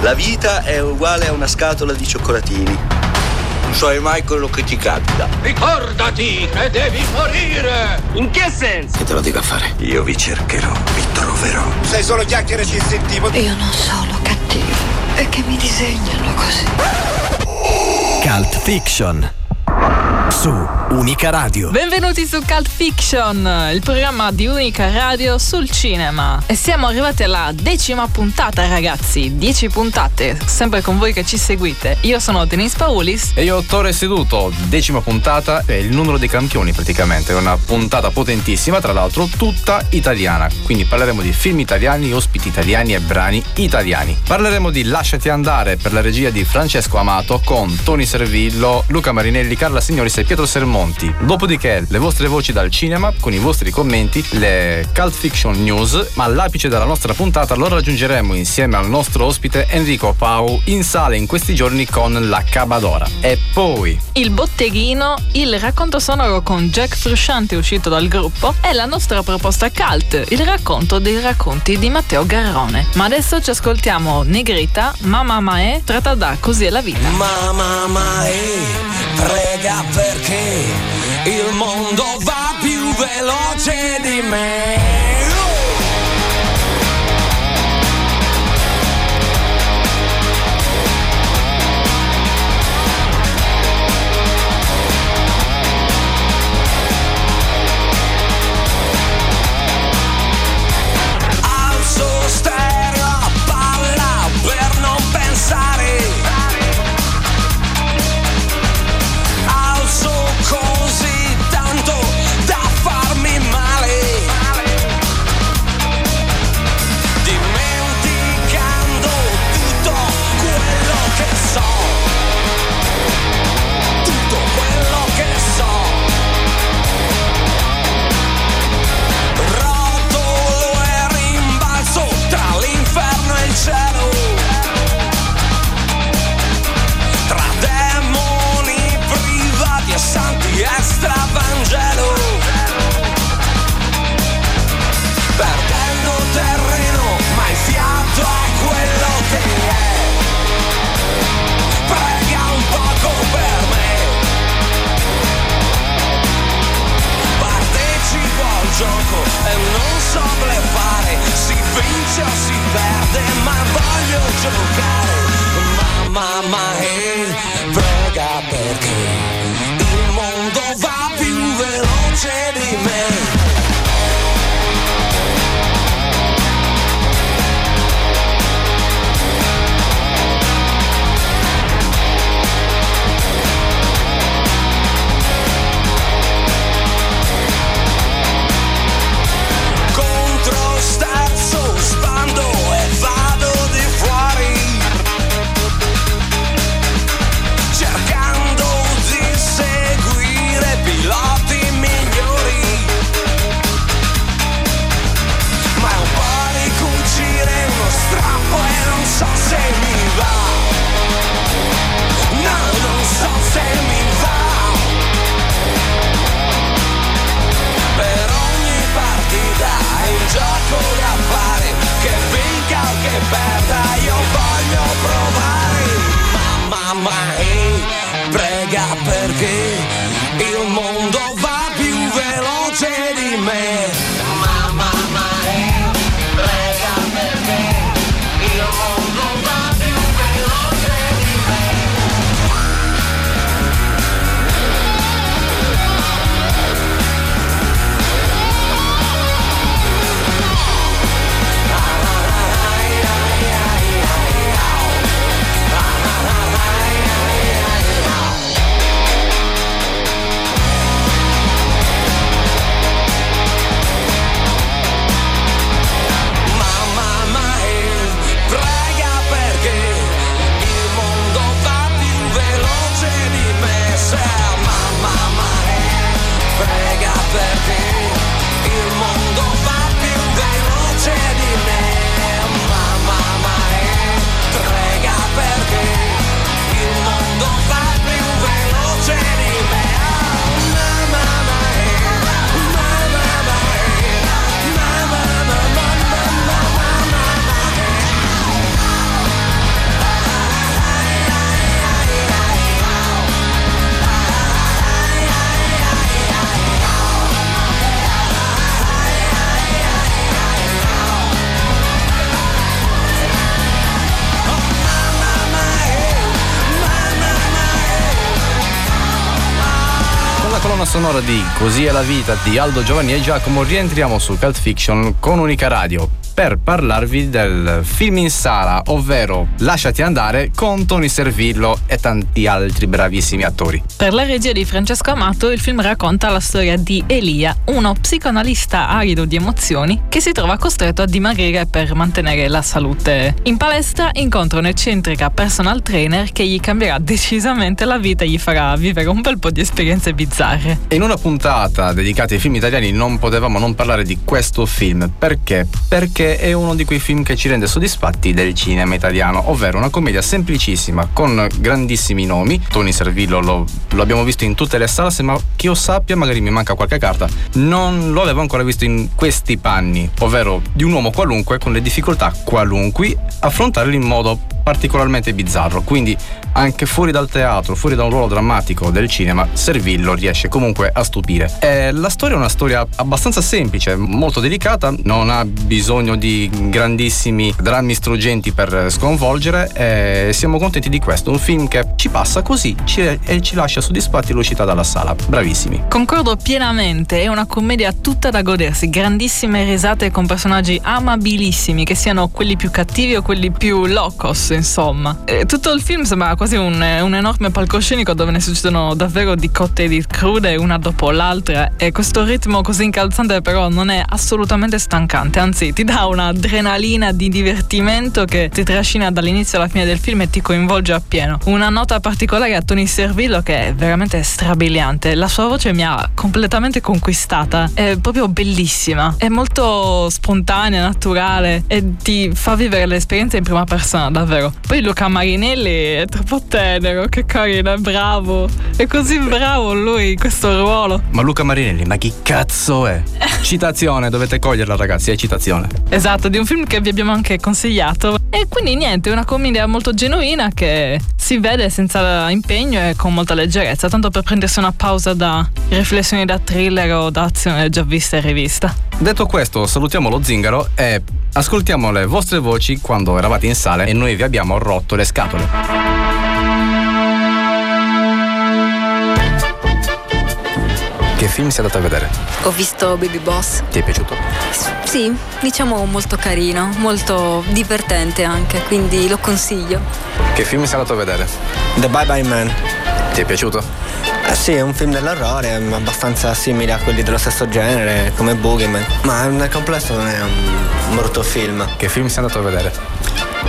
La vita è uguale a una scatola di cioccolatini. Non sai mai quello che ti capita. Ricordati che devi morire! In che senso? Che te lo dico a fare? Io vi cercherò, vi troverò. Sei solo chiacchiere ci sentivo. Io non sono cattivo. È che mi disegnano così. Cult Fiction su Unica Radio. Benvenuti su Cult Fiction, il programma di Unica Radio sul cinema. E siamo arrivati alla decima puntata, ragazzi. Dieci puntate, sempre con voi che ci seguite. Io sono Denise Paulis. E io Torre Seduto. Decima puntata è il numero dei campioni, praticamente. È una puntata potentissima, tra l'altro, tutta italiana. Quindi parleremo di film italiani, ospiti italiani e brani italiani. Parleremo di Lasciati andare per la regia di Francesco Amato con Tony Servillo, Luca Marinelli, Carla Signoris e Pietro Sermonti. Dopodiché le vostre voci dal cinema con i vostri commenti, le Cult Fiction News, ma l'apice della nostra puntata lo raggiungeremo insieme al nostro ospite Enrico Pau in sala in questi giorni con La Cabadora. E poi il botteghino, il racconto sonoro con Jack Frusciante uscito dal gruppo e la nostra proposta cult, il racconto dei racconti di Matteo Garrone. Ma adesso ci ascoltiamo Negrita, Mamma Mae, tratta da Così è la vita. Mamma Mae, prega perché il mondo va più veloce di me. prega perché il mondo va più veloce di me. Colonna sonora di Così è la vita di Aldo Giovanni e Giacomo. Rientriamo su Cult Fiction con Unica Radio per parlarvi del film in sala, ovvero Lasciati andare con Tony Servillo e tanti altri bravissimi attori. Per la regia di Francesco Amato, il film racconta la storia di Elia, uno psicoanalista arido di emozioni che si trova costretto a dimagrire per mantenere la salute. In palestra incontra un'eccentrica personal trainer che gli cambierà decisamente la vita e gli farà vivere un bel po' di esperienze bizzarre. In una puntata dedicata ai film italiani non potevamo non parlare di questo film. Perché? Perché è uno di quei film che ci rende soddisfatti del cinema italiano, ovvero una commedia semplicissima con grandissimi nomi. Tony Servillo lo, lo abbiamo visto in tutte le salse, ma che io sappia, magari mi manca qualche carta, non lo avevo ancora visto in questi panni, ovvero di un uomo qualunque con le difficoltà qualunque, affrontarli in modo particolarmente bizzarro. Quindi anche fuori dal teatro, fuori da un ruolo drammatico del cinema, Servillo riesce comunque a stupire. E la storia è una storia abbastanza semplice, molto delicata, non ha bisogno di grandissimi drammi struggenti per sconvolgere e siamo contenti di questo. Un film che ci passa così ci, e ci lascia soddisfatti l'uscita dalla sala. Bravissimi. Concordo pienamente, è una commedia tutta da godersi, grandissime risate con personaggi amabilissimi, che siano quelli più cattivi o quelli più locos, insomma. E tutto il film sembra quasi un, un, enorme palcoscenico dove ne succedono davvero di cotte e di crude una dopo l'altra e questo ritmo così incalzante però non è assolutamente stancante, anzi ti dà un'adrenalina di divertimento che ti trascina dall'inizio alla fine del film e ti coinvolge appieno. Una nota particolare a Tony Servillo che è veramente strabiliante, la sua voce mi ha completamente conquistata, è proprio bellissima, è molto spontanea, naturale e ti fa vivere l'esperienza in prima persona davvero. Poi Luca Marinelli è troppo tenero, che carino, è bravo, è così bravo lui in questo ruolo. Ma Luca Marinelli, ma chi cazzo è? citazione, dovete coglierla ragazzi, è citazione. Esatto, di un film che vi abbiamo anche consigliato. E quindi niente, una commedia molto genuina che si vede senza impegno e con molta leggerezza, tanto per prendersi una pausa da riflessioni da thriller o da azione già vista e rivista. Detto questo, salutiamo lo zingaro e ascoltiamo le vostre voci quando eravate in sala e noi vi abbiamo rotto le scatole. Che film sei andato a vedere? Ho visto Baby Boss. Ti è piaciuto? Sì, diciamo molto carino, molto divertente anche, quindi lo consiglio. Che film sei andato a vedere? The Bye Bye Man. Ti è piaciuto? Eh sì, è un film dell'orrore, abbastanza simile a quelli dello stesso genere, come Boogeyman. Ma nel complesso non è un brutto film. Che film sei andato a vedere?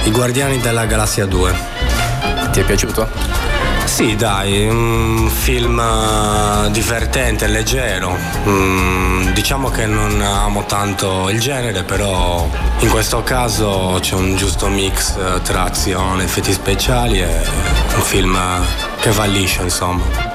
I Guardiani della Galassia 2. Ti è piaciuto? Sì, dai, un film eh, divertente, leggero. Mm, diciamo che non amo tanto il genere, però in questo caso c'è un giusto mix eh, tra azione, effetti speciali e un film che va liscio, insomma.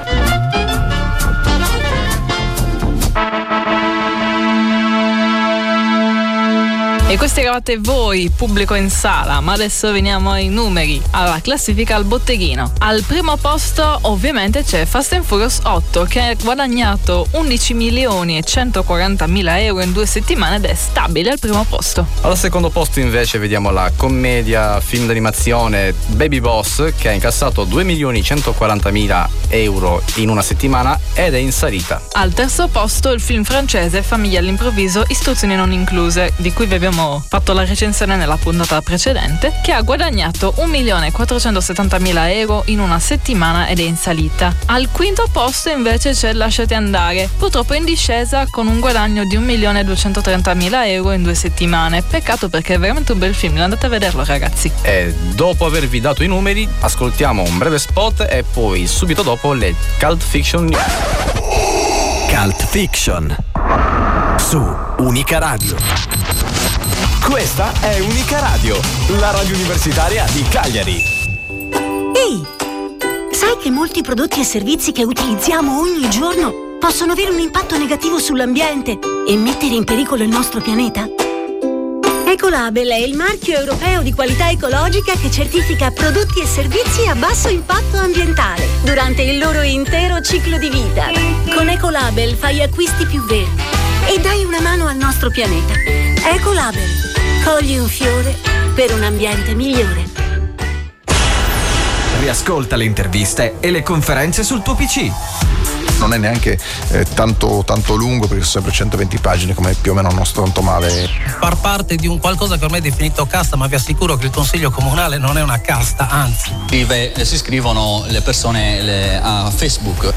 E questi eravate voi, pubblico in sala, ma adesso veniamo ai numeri, alla classifica al botteghino. Al primo posto ovviamente c'è Fast and Furious 8 che ha guadagnato 11 milioni e 140 mila euro in due settimane ed è stabile al primo posto. Al secondo posto invece vediamo la commedia film d'animazione Baby Boss che ha incassato 2 milioni e 140 mila euro in una settimana ed è in salita. Al terzo posto il film francese Famiglia all'improvviso, istruzioni non incluse, di cui vi abbiamo abbiamo fatto la recensione nella puntata precedente, che ha guadagnato 1.470.000 euro in una settimana ed è in salita. Al quinto posto invece c'è Lasciati andare, purtroppo in discesa con un guadagno di 1.230.000 euro in due settimane. Peccato perché è veramente un bel film, andate a vederlo ragazzi. E dopo avervi dato i numeri, ascoltiamo un breve spot e poi subito dopo le Cult Fiction News. Cult Fiction su Unica Radio. Questa è Unica Radio, la radio universitaria di Cagliari. Ehi, sai che molti prodotti e servizi che utilizziamo ogni giorno possono avere un impatto negativo sull'ambiente e mettere in pericolo il nostro pianeta? Ecolabel è il marchio europeo di qualità ecologica che certifica prodotti e servizi a basso impatto ambientale durante il loro intero ciclo di vita. Con Ecolabel fai acquisti più verdi e dai una mano al nostro pianeta. Ecolabel Cogli un fiore per un ambiente migliore. Riascolta le interviste e le conferenze sul tuo PC. non è neanche eh, tanto, tanto lungo perché sono sempre 120 pagine come più o meno non sto tanto male. Far parte di un qualcosa che ormai è definito casta, ma vi assicuro che il consiglio comunale non è una casta, anzi. Vive, si iscrivono le persone le, a Facebook.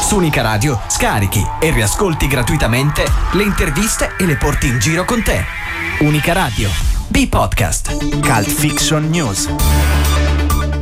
Su Unica Radio scarichi e riascolti gratuitamente le interviste e le porti in giro con te. Unica Radio. B-Podcast. Cult Fiction News.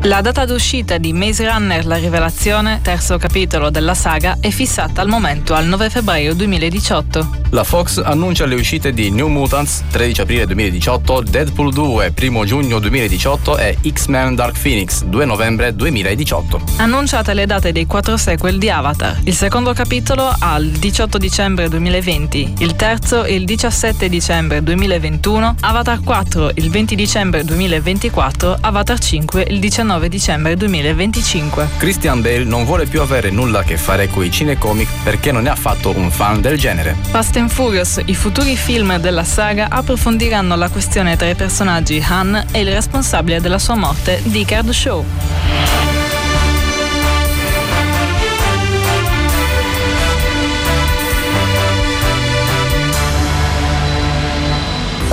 La data d'uscita di Maze Runner La Rivelazione, terzo capitolo della saga, è fissata al momento al 9 febbraio 2018. La Fox annuncia le uscite di New Mutants 13 aprile 2018, Deadpool 2 1 giugno 2018 e X-Men Dark Phoenix 2 novembre 2018. Annunciate le date dei quattro sequel di Avatar. Il secondo capitolo al 18 dicembre 2020, il terzo il 17 dicembre 2021, Avatar 4 il 20 dicembre 2024, Avatar 5 il 19 dicembre 2025. Christian Bale non vuole più avere nulla a che fare con i cinecomic perché non è affatto un fan del genere. Fast and Furious, i futuri film della saga approfondiranno la questione tra i personaggi Han e il responsabile della sua morte, Deckard Shaw.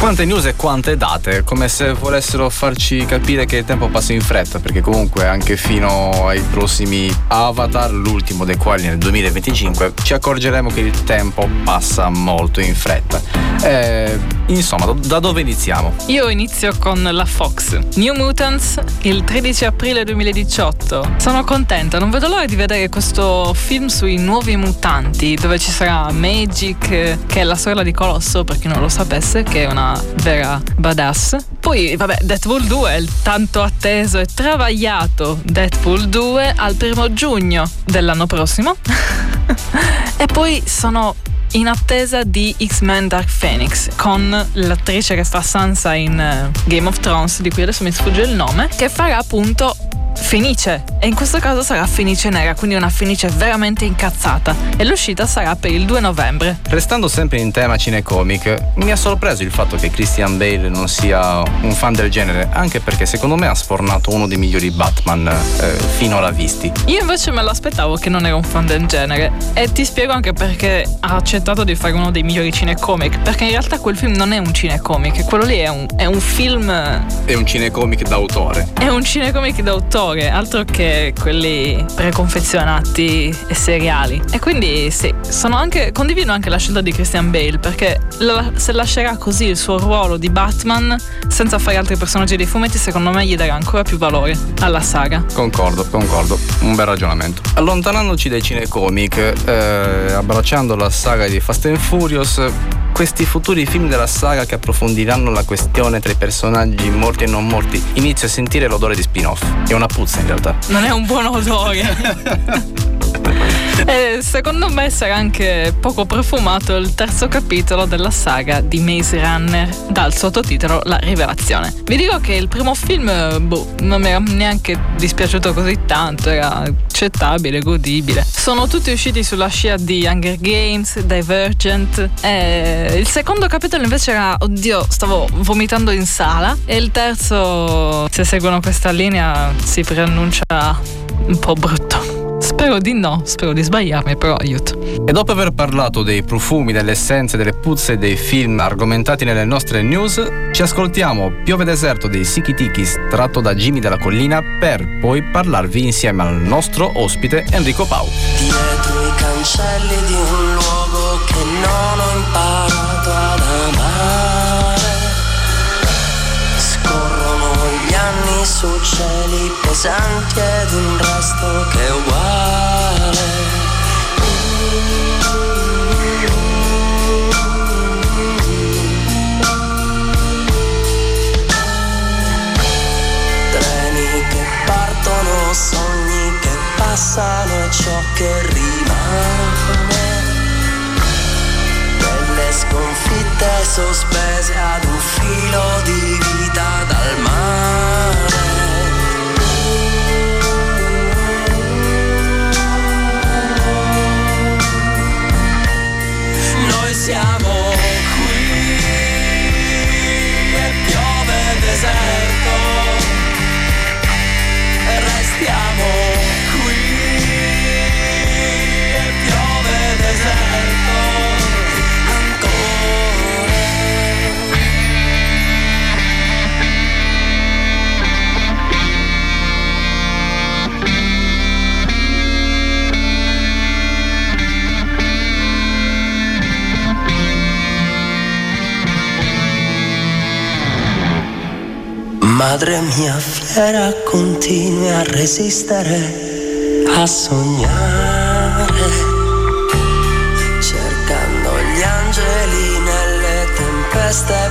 Quante news e quante date, come se volessero farci capire che il tempo passa in fretta, perché comunque anche fino ai prossimi Avatar, l'ultimo dei quali nel 2025, ci accorgeremo che il tempo passa molto in fretta. Eh, insomma, da dove iniziamo? Io inizio con la Fox. New Mutants il 13 aprile 2018. Sono contenta, non vedo l'ora di vedere questo film sui nuovi mutanti, dove ci sarà Magic, che è la sorella di Colosso, per chi non lo sapesse, che è una vera badass. Poi, vabbè, Deadpool 2 il tanto atteso e travagliato Deadpool 2 al primo giugno dell'anno prossimo. e poi sono in attesa di X-Men Dark Phoenix con l'attrice che sta Sansa in uh, Game of Thrones, di cui adesso mi sfugge il nome, che farà appunto Fenice e in questo caso sarà Fenice nera, quindi una Fenice veramente incazzata e l'uscita sarà per il 2 novembre. Restando sempre in tema cinecomic, mi ha sorpreso il fatto che Christian Bale non sia un fan del genere, anche perché secondo me ha sfornato uno dei migliori Batman eh, finora visti. Io invece me l'aspettavo che non era un fan del genere e ti spiego anche perché ha accettato di fare uno dei migliori cinecomic, perché in realtà quel film non è un cinecomic, quello lì è un, è un film... È un cinecomic d'autore. È un cinecomic d'autore altro che quelli preconfezionati e seriali. E quindi sì, sono anche, condivido anche la scelta di Christian Bale perché la, se lascerà così il suo ruolo di Batman senza fare altri personaggi dei fumetti, secondo me gli darà ancora più valore alla saga. Concordo, concordo, un bel ragionamento. Allontanandoci dai cinecomic, eh, abbracciando la saga di Fast and Furious, questi futuri film della saga che approfondiranno la questione tra i personaggi morti e non morti, inizio a sentire l'odore di spin-off. È una puzza in realtà. Non è un buon odore. E secondo me sarà anche poco profumato il terzo capitolo della saga di Maze Runner dal sottotitolo La Rivelazione. Vi dico che il primo film boh, non mi era neanche dispiaciuto così tanto, era accettabile, godibile. Sono tutti usciti sulla scia di Hunger Games, Divergent. E il secondo capitolo invece era, oddio, stavo vomitando in sala. E il terzo, se seguono questa linea, si preannuncia un po' brutto. Spero di no, spero di sbagliarmi, però aiuto. E dopo aver parlato dei profumi, delle essenze, delle puzze dei film argomentati nelle nostre news, ci ascoltiamo Piove Deserto dei Siki Tikis tratto da Jimmy della Collina per poi parlarvi insieme al nostro ospite Enrico Pau. Dietro i cancelli di un pesanti ed un resto che è uguale. Treni che partono, sogni che passano e ciò che rimane Delle sconfitte sospese ad un filo di vita dal mare madre mia fiera continui a resistere, a sognare, cercando gli angeli nelle tempeste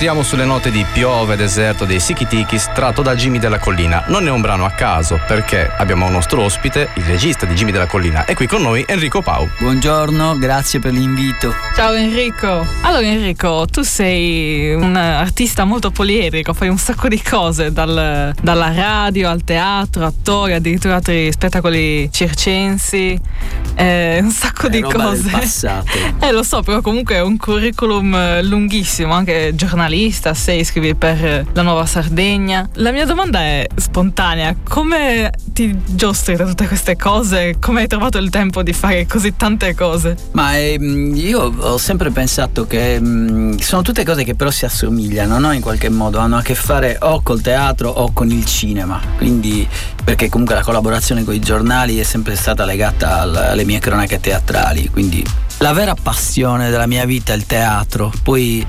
Rientriamo sulle note di Piove Deserto dei Sikitikis tratto da Jimmy della Collina. Non è un brano a caso perché abbiamo un nostro ospite, il regista di Jimmy della Collina. E qui con noi Enrico Pau. Buongiorno, grazie per l'invito. Ciao Enrico. Allora Enrico, tu sei un artista molto poliedrico, fai un sacco di cose, dal- dalla radio al teatro, attore, addirittura altri spettacoli circensi, eh, un sacco È di roba del cose. passato. Eh lo so, però comunque è un curriculum eh, lunghissimo, anche giornalista, sei, scrivi per eh, la Nuova Sardegna. La mia domanda è spontanea, come ti giostri da tutte queste cose? Come hai trovato il tempo di fare così tante cose? Ma ehm, io ho sempre pensato che mm, sono tutte cose che però si assomigliano, no? In qualche modo hanno a che fare o col teatro o con il cinema. Quindi, perché comunque la collaborazione con i giornali è sempre stata legata al- alle mie cronache teatrali. Quindi la vera passione della mia vita è il teatro. Poi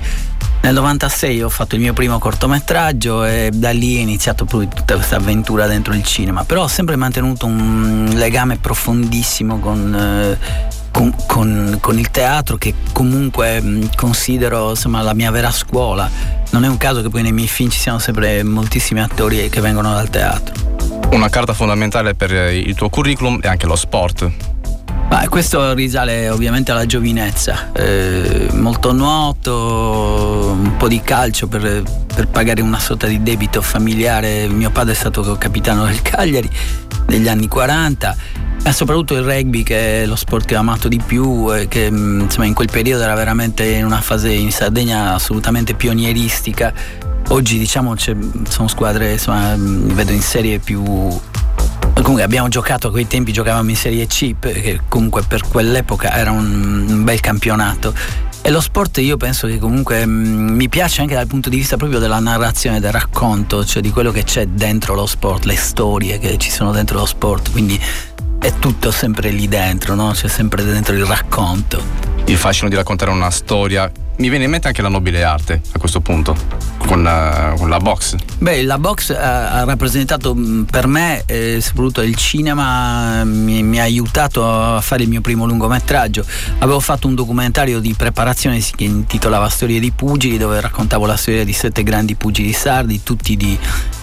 nel 96 ho fatto il mio primo cortometraggio e da lì è iniziato poi tutta questa avventura dentro il cinema. Però ho sempre mantenuto un legame profondissimo con, eh, con, con- con il teatro che comunque mh, considero insomma, la mia vera scuola. Non è un caso che poi nei miei film ci siano sempre moltissimi attori che vengono dal teatro. Una carta fondamentale per il tuo curriculum è anche lo sport. Ma questo risale ovviamente alla giovinezza, Eh, molto nuoto, un po' di calcio per, per pagare una sorta di debito familiare. Mio padre è stato capitano del Cagliari negli anni 40, ma soprattutto il rugby che è lo sport che ho amato di più e che mh, insomma, in quel periodo era veramente in una fase in Sardegna assolutamente pionieristica. Oggi diciamo sono squadre, insomma, mh, vedo in serie più Comunque abbiamo giocato a quei tempi, giocavamo in Serie C, che comunque per quell'epoca era un, bel campionato. E lo sport io penso che comunque mm, mi piace anche dal punto di vista proprio della narrazione, del racconto, cioè di quello che c'è dentro lo sport, le storie che ci sono dentro lo sport, quindi è tutto sempre lì dentro, no? C'è sempre dentro il racconto. Il fascino di raccontare una storia. Mi viene in mente anche la nobile arte a questo punto, con, eh, con la box. Beh, la box ha, ha rappresentato mh, per me, eh, soprattutto il cinema, mi, mi ha aiutato a fare il mio primo lungometraggio. Avevo fatto un documentario di preparazione che intitolava Storie di pugili, dove raccontavo la storia di sette grandi pugili sardi, tutti di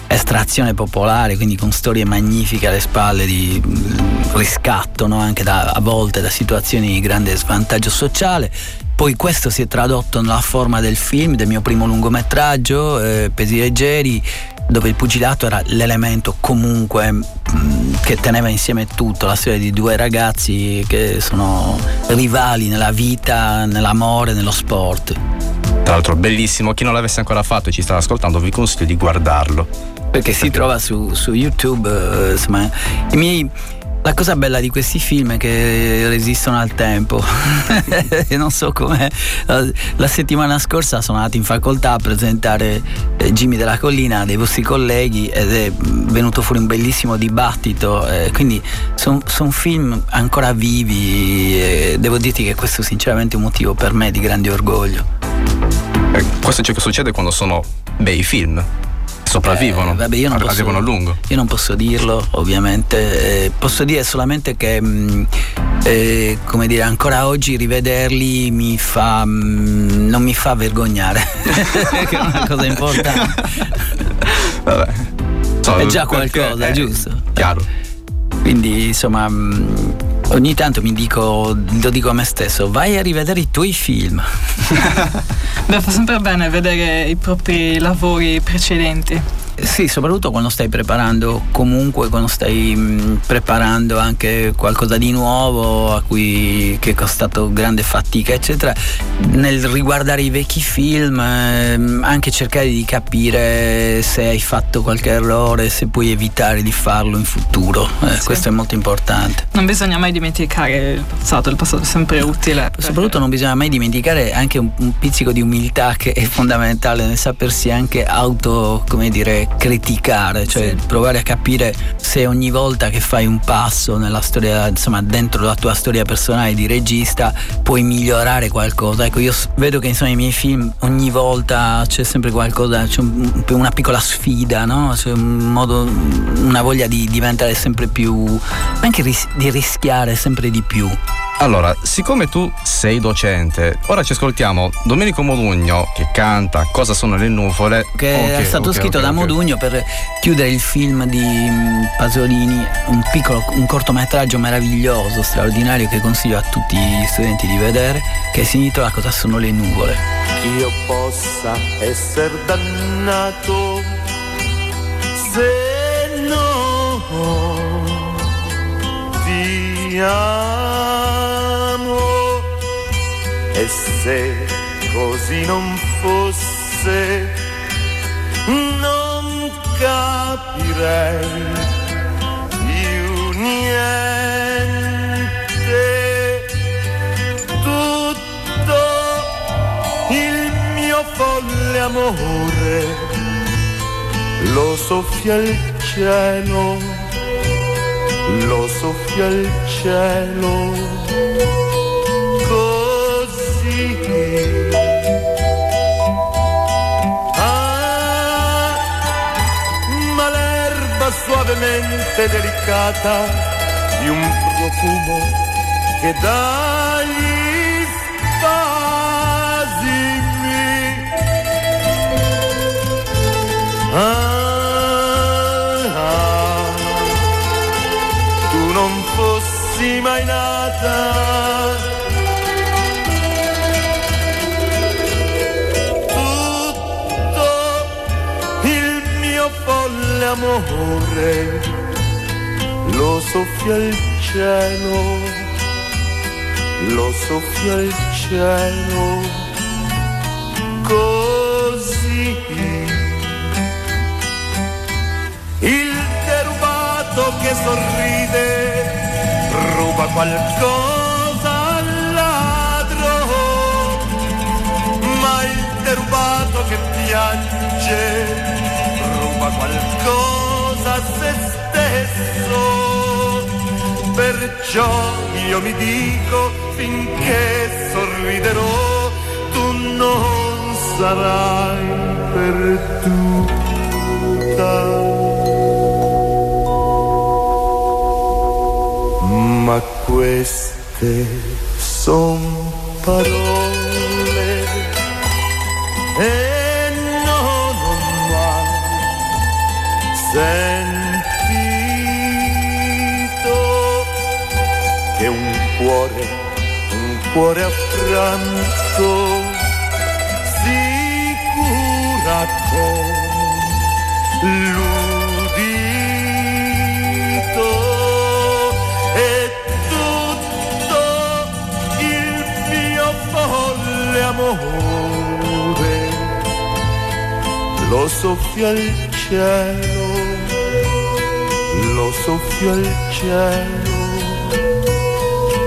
estrazione popolare, quindi con storie magnifiche alle spalle di mh, riscatto, no? anche da, a volte da situazioni di grande svantaggio sociale. Poi questo si è tradotto nella forma del film, del mio primo lungometraggio, eh, Pesi leggeri, dove il pugilato era l'elemento comunque mh, che teneva insieme tutto, la storia di due ragazzi che sono rivali nella vita, nell'amore, nello sport. Tra l'altro bellissimo, chi non l'avesse ancora fatto e ci sta ascoltando vi consiglio di guardarlo. Perché si trova su, su YouTube, eh, insomma, i miei- La cosa bella di questi film è che resistono al tempo. non so come. La settimana scorsa sono andato in facoltà a presentare eh, Jimmy della Collina dei vostri colleghi ed è venuto fuori un bellissimo dibattito. Eh, quindi sono son film ancora vivi devo dirti che questo sinceramente è un motivo per me di grande orgoglio. Eh, questo è ciò che succede quando sono bei film sopravvivono, eh, vabbè, io non posso, a lungo. Io non posso dirlo, ovviamente. Eh, posso dire solamente che, mh, mm, eh, come dire, ancora oggi rivederli mi fa, mh, mm, non mi fa vergognare, che è una cosa importante. vabbè. So, è già qualcosa, è, giusto? Chiaro. Quindi, insomma. Mh, mm, ogni tanto mi dico, lo dico a me stesso, vai a rivedere i tuoi film. Beh, fa sempre bene vedere i propri lavori precedenti. Sì, soprattutto quando stai preparando, comunque quando stai mh, preparando anche qualcosa di nuovo a cui che è costato grande fatica, eccetera. Nel riguardare i vecchi film, eh, anche cercare di capire se hai fatto qualche errore, se puoi evitare di farlo in futuro. Eh, sì. Questo è molto importante. Non bisogna mai dimenticare il passato, il passato è sempre utile. Soprattutto non bisogna mai dimenticare anche un, un pizzico di umiltà che è fondamentale nel sapersi anche auto, come dire, criticare, cioè sì. provare a capire se ogni volta che fai un passo nella storia, insomma, dentro la tua storia personale di regista, puoi migliorare qualcosa. Ecco, io vedo che insomma nei miei film ogni volta c'è sempre qualcosa, c'è una piccola sfida, no? C'è un modo, una voglia di diventare sempre più, anche ris- di rischiare sempre di più. Allora, siccome tu sei docente, ora ci ascoltiamo Domenico Modugno che canta Cosa sono le nuvole. Che okay, è stato okay, scritto okay, da Modugno per chiudere il film di mm, Pasolini, un piccolo, un cortometraggio meraviglioso, straordinario che consiglio a tutti gli studenti di vedere, che si intitola Cosa sono le nuvole. Che io possa essere dannato se no ti amo e se così non fosse non capirei più niente. Tutto il mio folle amore lo soffia il cielo lo soffia il cielo suavemente delicata di un profumo che dagli spasimi. Ah, fossi mai nata. Folle amore lo soffia il cielo, lo soffia il cielo così. Il derubato che sorride ruba qualcosa al ladro, ma il derubato che piange qualcosa a se stesso. Perciò io mi dico finché sorriderò, tu non sarai perduta. ma queste son parole sentito che un cuore, un cuore affranto si cura con l'udito amore lo soffia il cielo, of your child.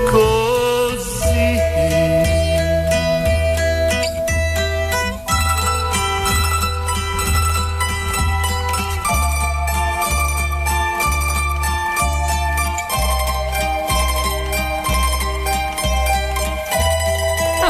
Cause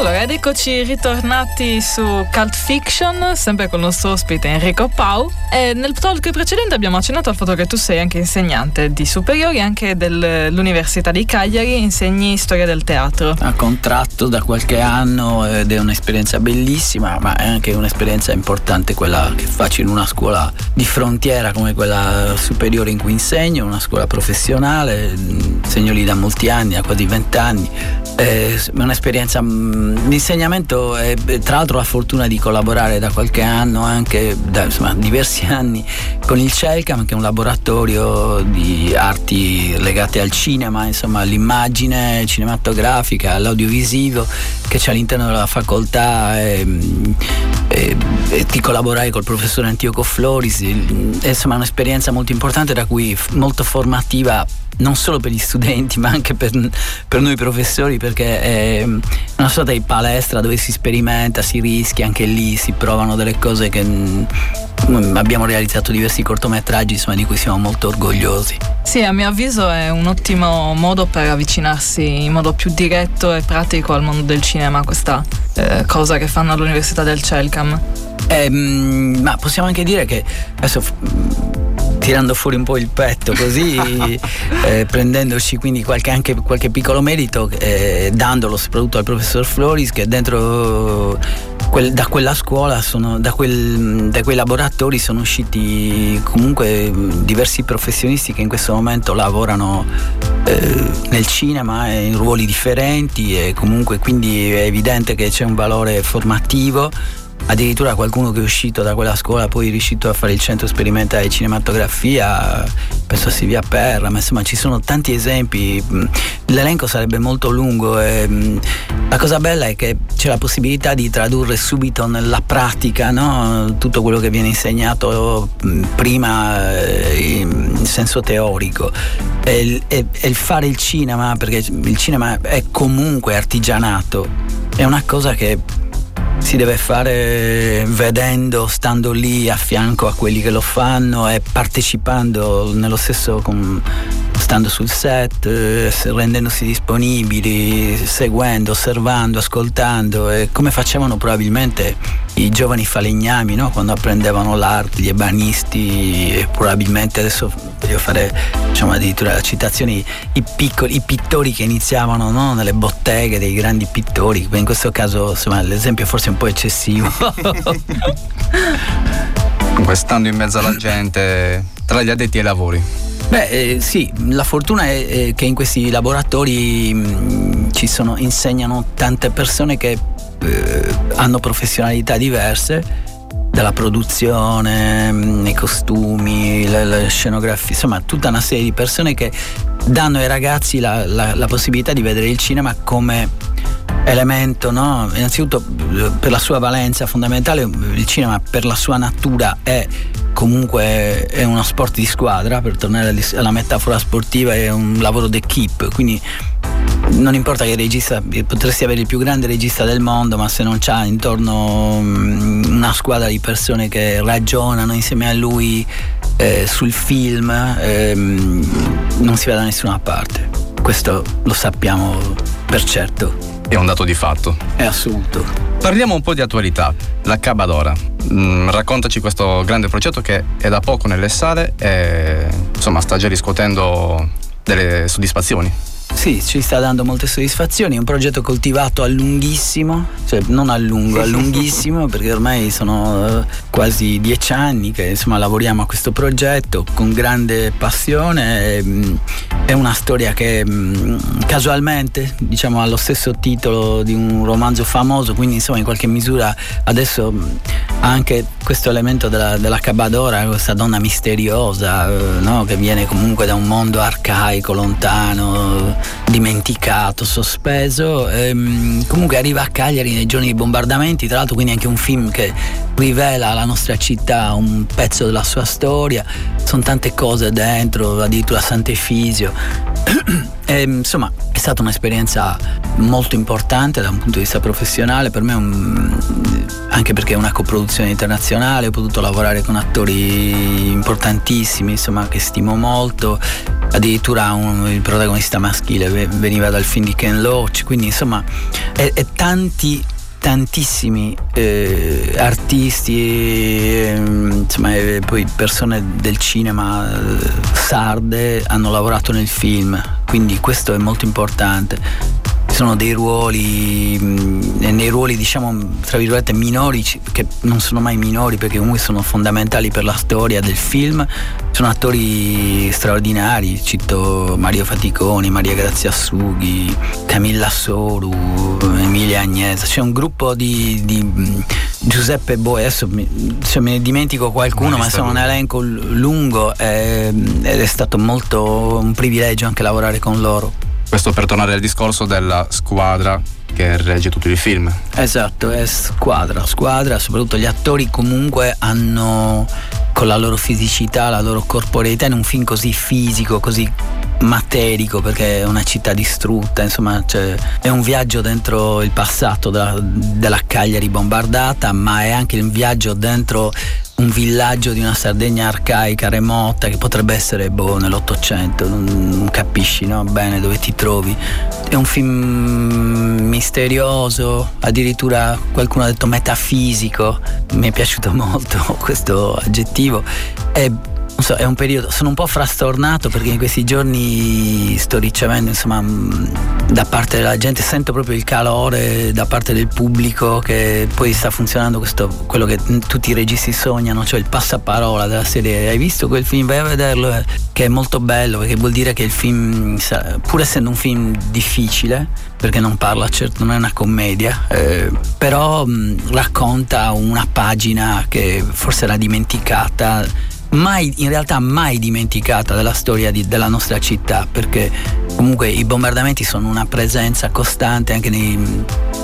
Allora, ed eccoci ritornati su Cult Fiction, sempre con il nostro ospite Enrico Pau. E nel talk precedente abbiamo accennato al fatto che tu sei anche insegnante di superiori, anche dell'Università di Cagliari, insegni storia del teatro. A contratto da qualche anno ed è un'esperienza bellissima, ma è anche un'esperienza importante quella che faccio in una scuola di frontiera come quella superiore in cui insegno, una scuola professionale, insegno lì da molti anni, da quasi vent'anni. È un'esperienza mm, l'insegnamento è tra l'altro la fortuna di collaborare da qualche anno anche da insomma, diversi anni con il CELCAM che è un laboratorio di arti legate al cinema insomma all'immagine cinematografica all'audiovisivo che c'è all'interno della facoltà e, e, e di collaborare col professore Antioco Floris è insomma un'esperienza molto importante da cui molto formativa non solo per gli studenti ma anche per, per, noi professori perché è una sorta di palestra dove si sperimenta, si rischia, anche lì si provano delle cose che mm, abbiamo realizzato diversi cortometraggi insomma, di cui siamo molto orgogliosi. Sì, a mio avviso è un ottimo modo per avvicinarsi in modo più diretto e pratico al mondo del cinema, questa eh, cosa che fanno all'Università del Celcam. Eh, ma possiamo anche dire che adesso tirando fuori un po' il petto così, eh, prendendoci quindi qualche, anche qualche piccolo merito, eh, dandolo soprattutto al professor Floris che dentro quel, da quella scuola, sono, da, quel, da, quei laboratori sono usciti comunque diversi professionisti che in questo momento lavorano eh, nel cinema in ruoli differenti e comunque quindi è evidente che c'è un valore formativo addirittura qualcuno che è uscito da quella scuola poi è riuscito a fare il centro sperimentale di cinematografia penso a Silvia Perra ma insomma ci sono tanti esempi l'elenco sarebbe molto lungo e la cosa bella è che c'è la possibilità di tradurre subito nella pratica no? tutto quello che viene insegnato prima eh, in senso teorico e il fare il cinema perché il cinema è comunque artigianato è una cosa che si deve fare vedendo, stando lì a fianco a quelli che lo fanno e partecipando nello stesso con, stando sul set, eh, rendendosi disponibili, seguendo, osservando, ascoltando, come facevano probabilmente i giovani falegnami no? quando apprendevano l'arte, gli ebanisti, e probabilmente adesso voglio fare diciamo, addirittura citazioni, i, piccoli, i pittori che iniziavano no? nelle botteghe dei grandi pittori, in questo caso insomma, l'esempio forse è un po' eccessivo. Comunque stando in mezzo alla gente, tra gli addetti ai lavori. Beh, eh, sì, la fortuna è, che in questi laboratori mh, ci sono, insegnano tante persone che eh, hanno professionalità diverse, dalla produzione, mh, i costumi, le, le scenografie, insomma tutta una serie di persone che danno ai ragazzi la, la, la possibilità di vedere il cinema come elemento, no? innanzitutto per la sua valenza fondamentale, il cinema per la sua natura è comunque è uno sport di squadra, per tornare alla metafora sportiva, è un lavoro d'equipe, quindi non importa che il regista, potresti avere il più grande regista del mondo, ma se non c'ha intorno mm, una squadra di persone che ragionano insieme a lui eh, sul film, eh, non si va da nessuna parte. Questo lo sappiamo per certo. È un dato di fatto. È assoluto. Parliamo un po' di attualità. La Cabadora. Mm, raccontaci questo grande progetto che è da poco nelle sale e insomma sta già riscuotendo delle soddisfazioni. Sì, ci sta dando molte soddisfazioni, è un progetto coltivato a lunghissimo, cioè non a lungo, a lunghissimo, perché ormai sono uh, quasi dieci anni che insomma lavoriamo a questo progetto con grande passione. Mh, è una storia che mh, casualmente, diciamo, ha lo stesso titolo di un romanzo famoso, quindi insomma in qualche misura adesso mh, ha anche questo elemento della, della Cabadora, questa donna misteriosa, uh, no? che viene comunque da un mondo arcaico, lontano dimenticato, sospeso. Ehm, comunque arriva a Cagliari nei giorni di bombardamenti, tra l'altro quindi anche un film che rivela alla nostra città un pezzo della sua storia, sono tante cose dentro, addirittura Sant'Efisio. e, insomma, stata un'esperienza molto importante da un punto di vista professionale, per me un, anche perché è una coproduzione internazionale, ho potuto lavorare con attori importantissimi, insomma, che stimo molto, addirittura un, il protagonista maschile veniva dal film di Ken Loach, quindi insomma è, è tanti tantissimi eh, artisti e insomma, e poi persone del cinema eh, sarde hanno lavorato nel film, quindi questo è molto importante sono dei ruoli, nei ruoli diciamo tra virgolette minori, che non sono mai minori perché comunque sono fondamentali per la storia del film, sono attori straordinari, cito Mario Faticoni, Maria Grazia Sughi, Camilla Soru, Emilia Agnese, c'è un gruppo di, di Giuseppe Boi, adesso mi, se me ne dimentico qualcuno, ma sono un elenco lungo eh, ed è stato molto un privilegio anche lavorare con loro. Questo per tornare al discorso della squadra che regge tutto il film. Esatto, è squadra, squadra, soprattutto gli attori comunque hanno con la loro fisicità, la loro corporeità in un film così fisico, così materico perché è una città distrutta, insomma cioè, è un viaggio dentro il passato della, della Cagliari bombardata, ma è anche un viaggio dentro un villaggio di una Sardegna arcaica, remota, che potrebbe essere boh, nell'Ottocento, non, capisci no? bene dove ti trovi. È un film misterioso, addirittura qualcuno ha detto metafisico, mi è piaciuto molto questo aggettivo. È so, è un periodo, sono un po' frastornato perché in questi giorni sto ricevendo, insomma, mm, da parte della gente, sento proprio il calore da parte del pubblico che poi sta funzionando questo, quello che tutti i registi sognano, cioè il passaparola della serie. Hai visto quel film? Vai a vederlo, eh, che è molto bello, perché vuol dire che il film, pur essendo un film difficile, perché non parla, certo non è una commedia, eh, però mh, mm, racconta una pagina che forse era dimenticata mai, in realtà mai dimenticata della storia di, della nostra città, perché comunque i bombardamenti sono una presenza costante anche nei,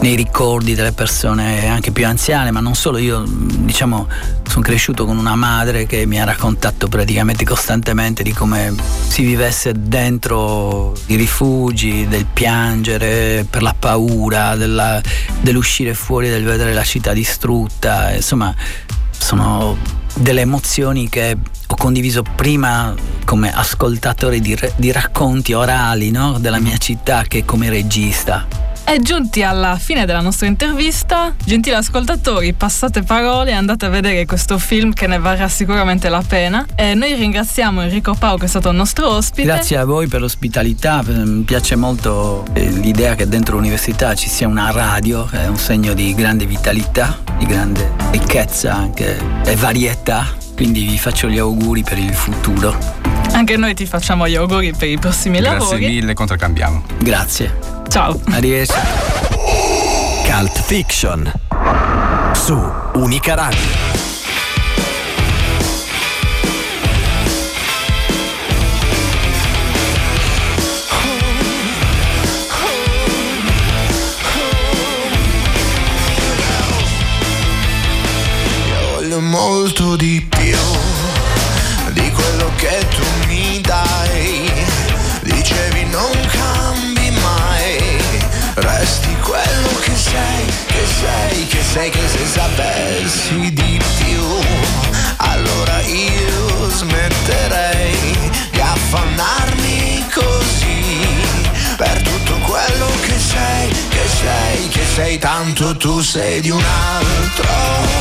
nei ricordi delle persone anche più anziane, ma non solo. Io, diciamo, sono cresciuto con una madre che mi ha raccontato praticamente costantemente di come si vivesse dentro i rifugi, del piangere per la paura, della, dell'uscire fuori, del vedere la città distrutta, insomma, sono delle emozioni che ho condiviso prima come ascoltatore di, di racconti orali no? della mia città che come regista. E giunti alla fine della nostra intervista, gentili ascoltatori, passate parole e andate a vedere questo film che ne varrà sicuramente la pena. E noi ringraziamo Enrico Pau che è stato il nostro ospite. Grazie a voi per l'ospitalità, mi piace molto eh, l'idea che dentro l'università ci sia una radio, è un segno di grande vitalità, di grande ricchezza anche e varietà. Quindi vi faccio gli auguri per il futuro. Anche noi ti facciamo gli auguri per i prossimi Grazie lavori. Grazie mille, contraccambiamo. Grazie. Ciao. Arrivederci. Cult Fiction su Unica Radio. Tu sei di un altro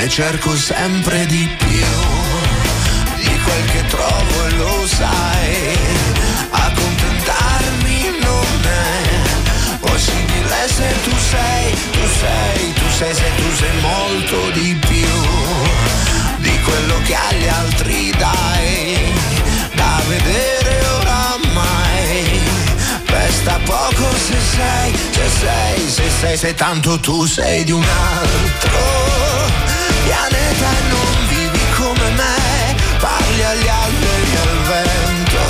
E cerco sempre di più quel che trovo e lo sai, accontentarmi non è possibile se tu sei, tu sei, tu sei, se tu sei molto di più di quello che agli altri dai, da vedere oramai, per basta poco se sei, se sei, se sei, se tanto tu sei di un altro pianeta e non vivi come me, parli agli alberi e al vento,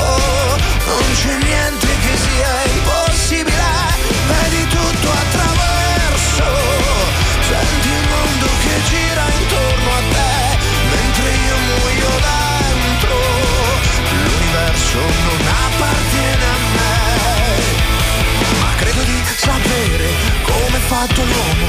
non c'è niente che sia impossibile, vedi tutto attraverso, senti il mondo che gira intorno a te, mentre io muoio dentro, l'universo non appartiene a me, ma credo di sapere come è fatto l'uomo,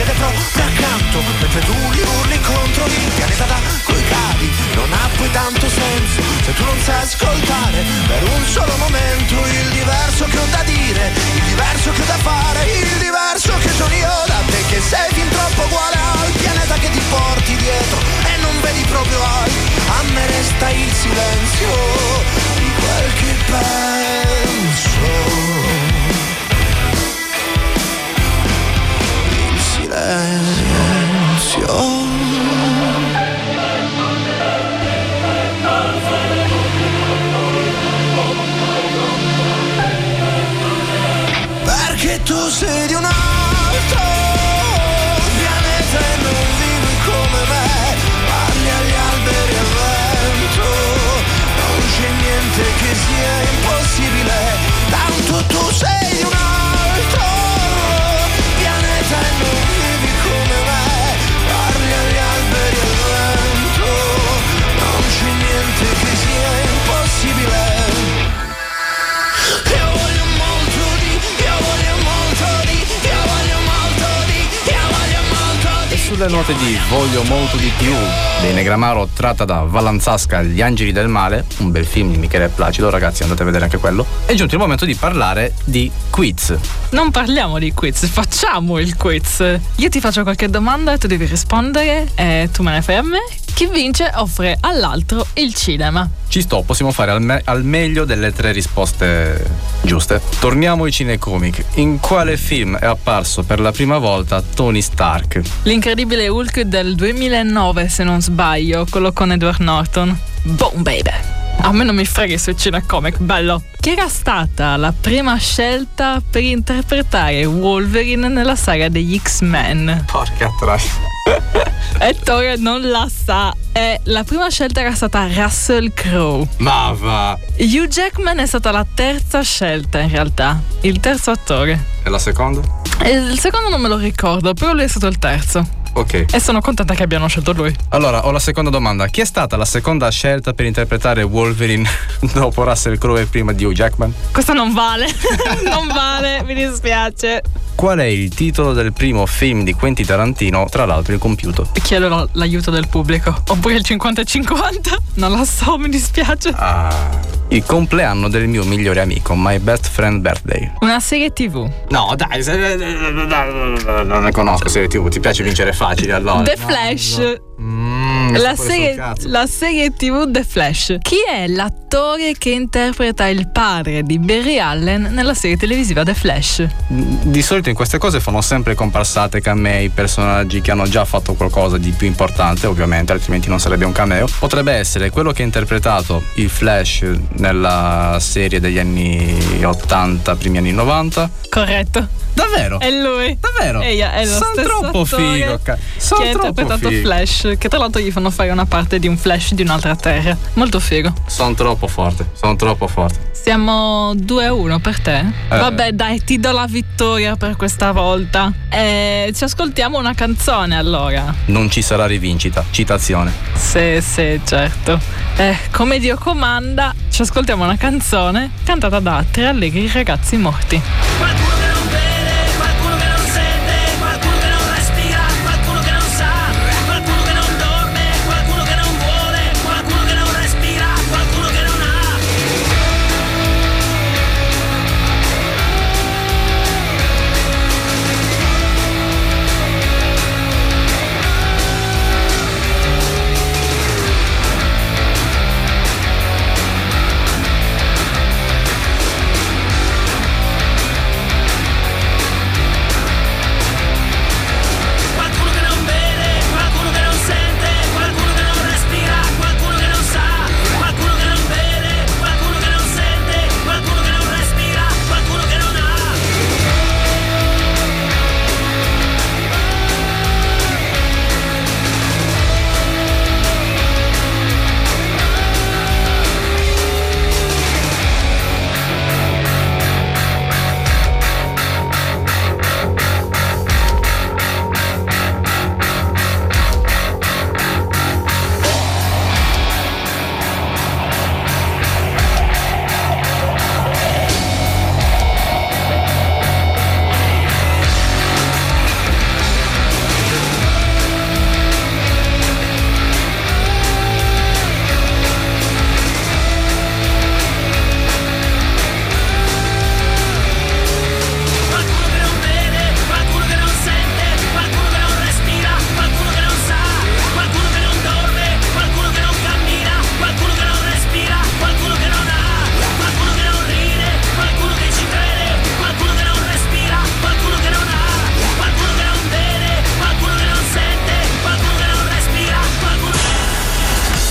siede proprio accanto, mentre tu gli urli contro il pianeta da cui cadi, non ha poi tanto senso, se tu non sai ascoltare, per un solo momento il diverso che ho da dire, il diverso che ho da fare, il diverso che sono io da te, che sei fin troppo uguale al pianeta che ti porti dietro e non vedi proprio altro, a me resta il silenzio di quel che penso. Silenzio. Perché tu sei di un sulle note di Voglio molto di più dei Negramaro tratta da Vallanzasca Gli angeli del male, un bel film di Michele Placido, ragazzi andate a vedere anche quello. È giunto il momento di parlare di quiz. Non parliamo di quiz, facciamo il quiz. Io ti faccio qualche domanda tu devi rispondere e tu me ne fai a me. Chi vince offre all'altro il cinema. Ci sto, possiamo fare al, me- al meglio delle tre risposte giuste. Torniamo ai cinecomic. In quale film è apparso per la prima volta Tony Stark? L'incredibile Hulk del 2009, se non sbaglio, quello con Edward Norton. Boom, baby! A me non mi freghi sui cinecomic, bello! Chi era stata la prima scelta per interpretare Wolverine nella saga degli X-Men? Porca troia. Ettore non la sa. E la prima scelta era stata Russell Crowe. Ma va! Hugh Jackman è stata la terza scelta in realtà, il terzo attore. E la seconda? Il secondo non me lo ricordo, però lui è stato il terzo. Ok. E sono contenta che abbiano scelto lui. Allora, ho la seconda domanda. Chi è stata la seconda scelta per interpretare Wolverine dopo Russell Crowe e prima di Hugh Jackman? Questo non vale, non vale, mi dispiace. Qual è il titolo del primo film di Quentin Tarantino, tra l'altro il compiuto? Chiedo la- l'aiuto del pubblico. Oppure il 50 e 50? Non la so, mi dispiace. Ah. Il compleanno del mio migliore amico, My Best Friend Birthday. Una serie TV. No, dai, non ne conosco serie TV, ti piace vincere facile allora. The Flash. Mm, La serie, la serie TV The Flash. Chi è l'attore che interpreta il padre di Barry Allen nella serie televisiva The Flash? Di solito in queste cose fanno sempre comparsate camei, personaggi che hanno già fatto qualcosa di più importante, ovviamente, altrimenti non sarebbe un cameo. Potrebbe essere quello che ha interpretato il Flash nella serie degli anni 80, primi anni 90. Corretto. Davvero? È lui. Davvero? Ehi, è lo Sono troppo figo, sono che ha interpretato figo. Flash, che tra l'altro gli fanno fare una parte di un Flash di un'altra terra. Molto figo. Sono troppo forte, sono troppo forte. Siamo 2 a 1 per te? Eh. Vabbè, dai, ti do la vittoria per questa volta. Eh, ci ascoltiamo una canzone allora. Non ci sarà rivincita. Citazione. Sì, sì, certo. Eh, come Dio comanda, ci ascoltiamo una canzone cantata da tre allegri ragazzi morti.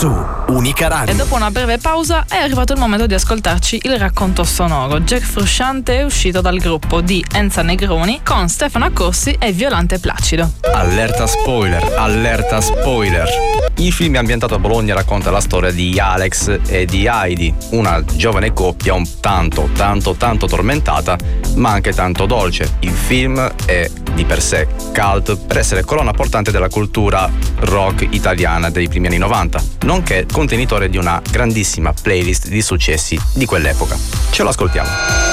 Su Unica Radio. E dopo una breve pausa è arrivato il momento di ascoltarci il racconto sonoro. Jack Frusciante è uscito dal gruppo di Enza Negroni con Stefano Accorsi e Violante Placido. Allerta spoiler, allerta spoiler. Il film ambientato a Bologna racconta la storia di Alex e di Heidi, una giovane coppia un tanto, tanto, tanto tormentata, ma anche tanto dolce. Il film è di per sé cult per essere colonna portante della cultura rock italiana dei primi anni 90, nonché contenitore di una grandissima playlist di successi di quell'epoca. Ce lo ascoltiamo.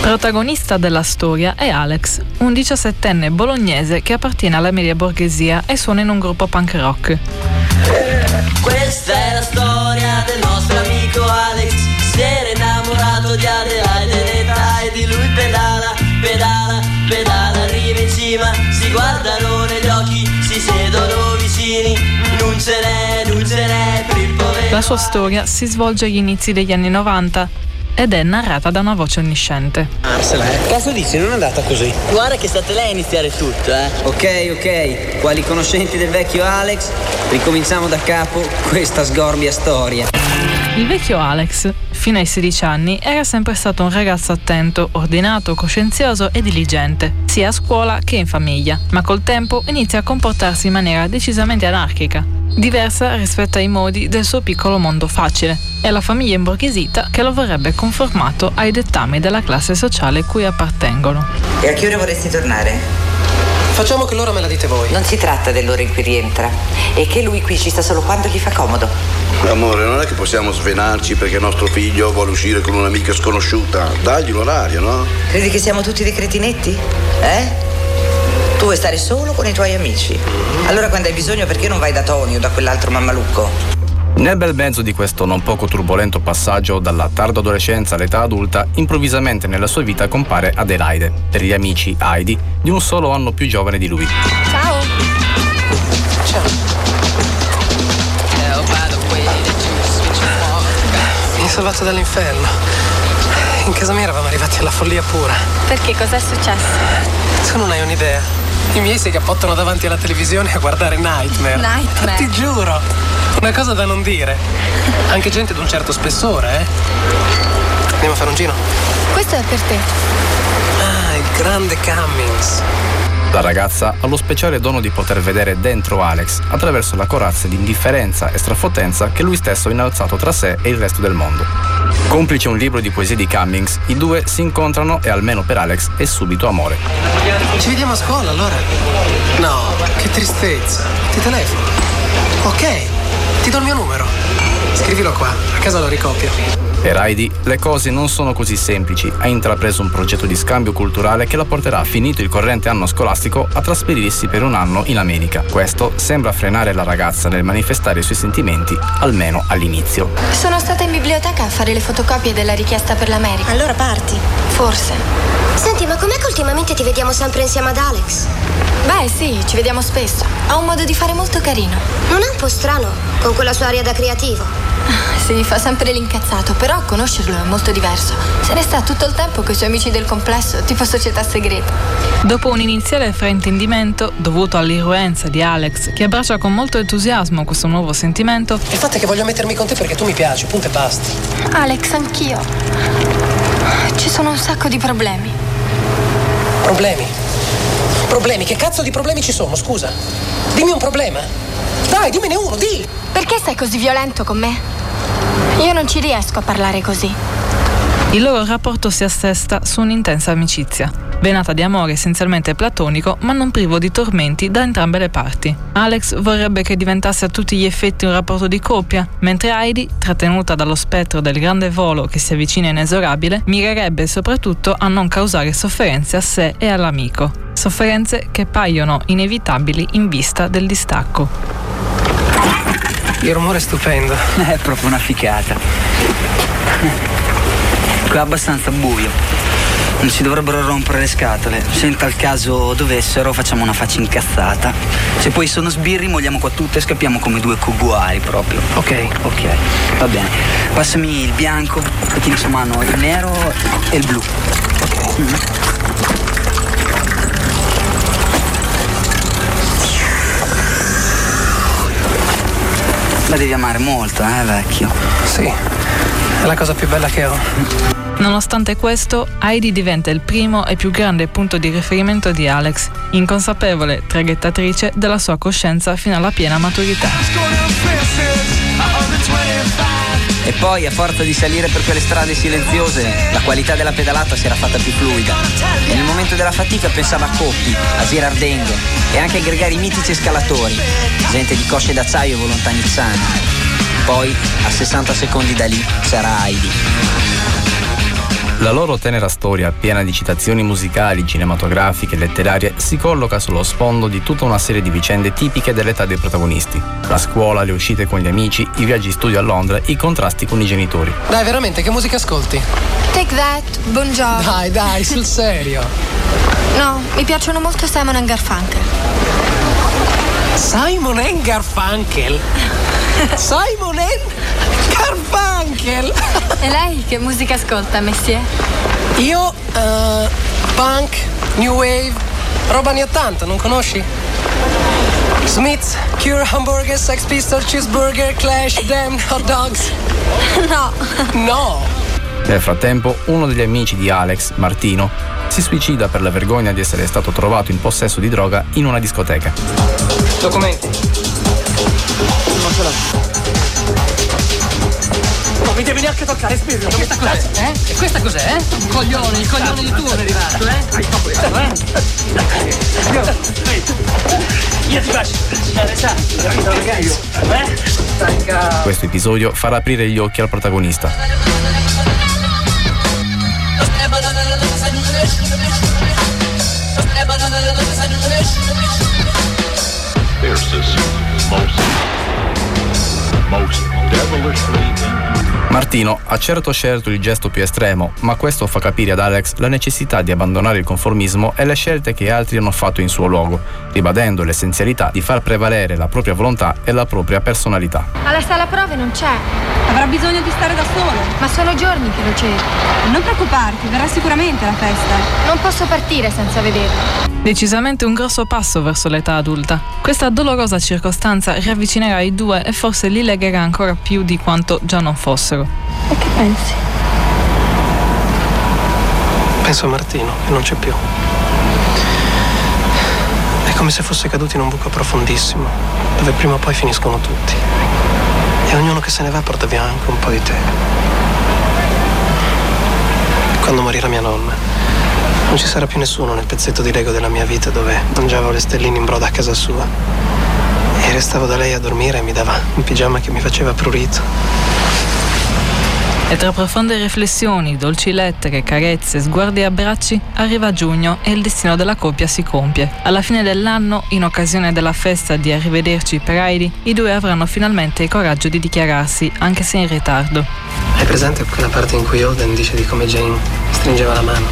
Protagonista della storia è Alex, un diciassettenne bolognese che appartiene alla media borghesia e suona in un gruppo punk rock. Questa è la storia del nostro amico Alex, si era innamorato di Adelaide l'età e di lui pedala, pedala, pedala, arriva in cima, si guardano negli occhi, si sedono vicini, non ce n'è, non ce n'è. La sua storia si svolge agli inizi degli anni 90 ed è narrata da una voce onnisciente. Arsela, eh? Cazzo dici, non è andata così. Guarda che state lei a iniziare tutto, eh. Ok, ok, quali conoscenti del vecchio Alex, ricominciamo da capo questa sgorbia storia. Il vecchio Alex, fino ai 16 anni, era sempre stato un ragazzo attento, ordinato, coscienzioso e diligente, sia a scuola che in famiglia, ma col tempo inizia a comportarsi in maniera decisamente anarchica, diversa rispetto ai modi del suo piccolo mondo facile, e alla famiglia imborghesita che lo vorrebbe conformato ai dettami della classe sociale cui appartengono. E a che ora vorresti tornare? Facciamo che l'ora me la dite voi. Non si tratta dell'ora in cui rientra, è che lui qui ci sta solo quando gli fa comodo. Amore, non è che possiamo svenarci perché nostro figlio vuole uscire con un'amica sconosciuta. Dagli l'orario, no? Credi che siamo tutti dei cretinetti? Eh? Tu vuoi stare solo con i tuoi amici. Allora quando hai bisogno perché non vai da Tony o da quell'altro mammalucco? Nel bel mezzo di questo non poco turbolento passaggio dalla tarda adolescenza all'età adulta, improvvisamente nella sua vita compare Adelaide, per gli amici Heidi, di un solo anno più giovane di lui. Ciao. Mi hai salvato dall'inferno. In casa mia eravamo arrivati alla follia pura. Perché cos'è successo? Tu non hai un'idea. I miei si cappottano davanti alla televisione a guardare Nightmare. Nightmare? Ti giuro. Una cosa da non dire. Anche gente di un certo spessore, eh? Andiamo a fare un giro? Questo è per te. Ah, il grande Cummings. La ragazza ha lo speciale dono di poter vedere dentro Alex attraverso la corazza di indifferenza e strafottenza che lui stesso ha innalzato tra sé e il resto del mondo. Complice un libro di poesie di Cummings, i due si incontrano e almeno per Alex è subito amore. Ci vediamo a scuola allora? No, che tristezza. Ti telefono. Ok, ti do il mio numero. Scrivilo qua, a casa lo ricopio. Per Heidi le cose non sono così semplici. Ha intrapreso un progetto di scambio culturale che la porterà, finito il corrente anno scolastico, a trasferirsi per un anno in America. Questo sembra frenare la ragazza nel manifestare i suoi sentimenti, almeno all'inizio. Sono stata in biblioteca a fare le fotocopie della richiesta per l'America. Allora parti. Forse. Senti, ma com'è che ultimamente ti vediamo sempre insieme ad Alex? Beh, sì, ci vediamo spesso. Ha un modo di fare molto carino. Non è un po' strano, con quella sua aria da creativo? Sì, fa sempre l'incazzato, però conoscerlo è molto diverso. Se ne sta tutto il tempo con i suoi amici del complesso, tipo società segreta. Dopo un iniziale fraintendimento, dovuto all'irruenza di Alex, che abbraccia con molto entusiasmo questo nuovo sentimento, Il fatto è che voglio mettermi con te perché tu mi piaci, punto e basta. Alex, anch'io. Ci sono un sacco di problemi. Problemi? Problemi? Che cazzo di problemi ci sono, scusa? Dimmi un problema. Dai, dimmene uno, di! Perché sei così violento con me? Io non ci riesco a parlare così. il loro rapporto si assesta su un'intensa amicizia, venata di amore essenzialmente platonico, ma non privo di tormenti da entrambe le parti. Alex vorrebbe che diventasse a tutti gli effetti un rapporto di coppia, mentre Heidi, trattenuta dallo spettro del grande volo che si avvicina inesorabile, mirerebbe soprattutto a non causare sofferenze a sé e all'amico. Sofferenze che paiono inevitabili in vista del distacco. Il rumore è stupendo. È proprio una ficata. Qua è abbastanza buio. Non si dovrebbero rompere le scatole. Se in tal caso dovessero, facciamo una faccia incazzata. Se poi sono sbirri, mogliamo qua tutto e scappiamo come due coguari proprio. Ok, ok. Va bene. Passami il bianco, e tieni su mano il nero e il blu. Ok. Mm. La devi amare molto, eh, vecchio? Sì, è la cosa più bella che ho. Nonostante questo, Heidi diventa il primo e più grande punto di riferimento di Alex, inconsapevole traghettatrice della sua coscienza fino alla piena maturità. E poi, a forza di salire per quelle strade silenziose, la qualità della pedalata si era fatta più fluida. E nel momento della fatica pensava a Coppi, a Girardengo e anche ai gregari mitici scalatori, gente di cosce d'acciaio e volontà nizzani. Poi, a 60 secondi da lì, sarà Heidi. La loro tenera storia, piena di citazioni musicali, cinematografiche e letterarie, si colloca sullo sfondo di tutta una serie di vicende tipiche dell'età dei protagonisti. La scuola, le uscite con gli amici, i viaggi studio a Londra, i contrasti con i genitori. Dai, veramente, che musica ascolti? Take that, buongiorno. Dai, dai, sul serio. No, mi piacciono molto Simon and Garfunkel. Simon and Garfunkel? Simon and Garfunkel! E lei che musica ascolta, Messier? Io, eh, punk, new wave, roba anni 80, non conosci? Smith, Cure, Hamburger, Sex Pistol, Cheeseburger, Clash, Damn, Hot Dogs. No. No! Nel frattempo, uno degli amici di Alex, Martino, si suicida per la vergogna di essere stato trovato in possesso di droga in una discoteca. Documenti. L'ho. Non mi devi neanche toccare, Spirito. Questa cos'è? Eh? E questa cos'è? Eh? Un coglione, il coglione di tuo è arrivato, eh? Hai fatto eh? Io ti faccio. Eh? Questo episodio farà aprire gli occhi al protagonista. Martino ha certo scelto il gesto più estremo, ma questo fa capire ad Alex la necessità di abbandonare il conformismo e le scelte che altri hanno fatto in suo luogo, ribadendo l'essenzialità di far prevalere la propria volontà e la propria personalità. Alla sala prove non c'è. Avrà bisogno di stare da solo. Ma sono giorni che lo cerco. Non preoccuparti, verrà sicuramente la festa. Non posso partire senza vederlo. Decisamente un grosso passo verso l'età adulta. Questa dolorosa circostanza riavvicinerà i due e forse li legherà ancora più di quanto già non fossero. E che pensi? Penso a Martino, che non c'è più. È come se fosse caduto in un buco profondissimo, dove prima o poi finiscono tutti. E ognuno che se ne va porta via anche un po' di te. Quando morirà mia nonna, non ci sarà più nessuno nel pezzetto di Lego della mia vita dove mangiavo le stelline in broda a casa sua. E restavo da lei a dormire e mi dava un pigiama che mi faceva prurito. E tra profonde riflessioni, dolci lettere, carezze, sguardi e abbracci, arriva giugno e il destino della coppia si compie. Alla fine dell'anno, in occasione della festa di Arrivederci per Heidi, i due avranno finalmente il coraggio di dichiararsi, anche se in ritardo. Hai presente quella parte in cui Holden dice di come Jane stringeva la mano?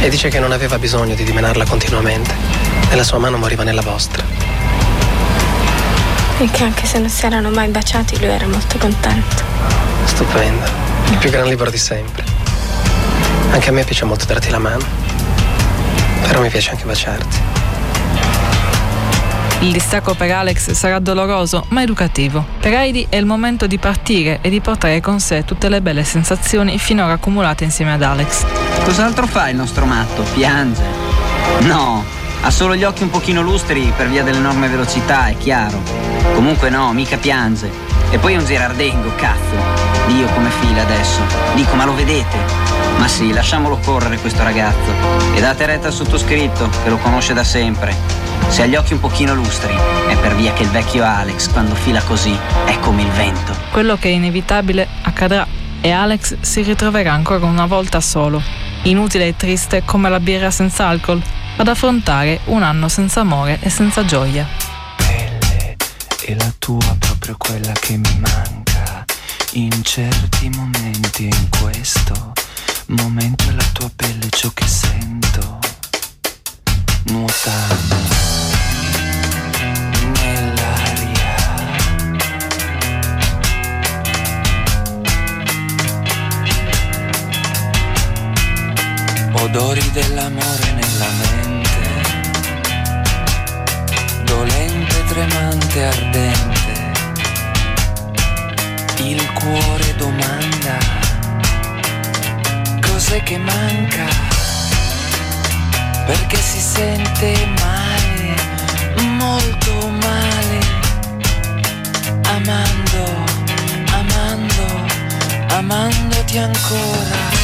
E dice che non aveva bisogno di dimenarla continuamente. E la sua mano moriva nella vostra. E che anche se non si erano mai baciati, lui era molto contento. Stupendo. Il più gran libro di sempre. Anche a me piace molto darti la mano. Però mi piace anche baciarti. Il distacco per Alex sarà doloroso ma educativo. Per Heidi è il momento di partire e di portare con sé tutte le belle sensazioni finora accumulate insieme ad Alex. Cos'altro fa il nostro matto? Piange? No, ha solo gli occhi un pochino lustri per via dell'enorme velocità, è chiaro. Comunque no, mica piange. E poi è un girardengo, cazzo. Dio come fila adesso. Dico, ma lo vedete? Ma sì, lasciamolo correre questo ragazzo. E date retta al sottoscritto, che lo conosce da sempre. Se ha gli occhi un pochino lustri, è per via che il vecchio Alex, quando fila così, è come il vento. Quello che è inevitabile accadrà e Alex si ritroverà ancora una volta solo, inutile e triste come la birra senza alcol, ad affrontare un anno senza amore e senza gioia. E la tua proprio quella che mi manca. In certi momenti, in questo momento è la tua pelle ciò che sento. Nuotando nell'aria. Odori dell'amore nella mente. Dolente, tremante, ardente. Il cuore domanda cos'è che manca, perché si sente male, molto male, amando, amando, amandoti ancora.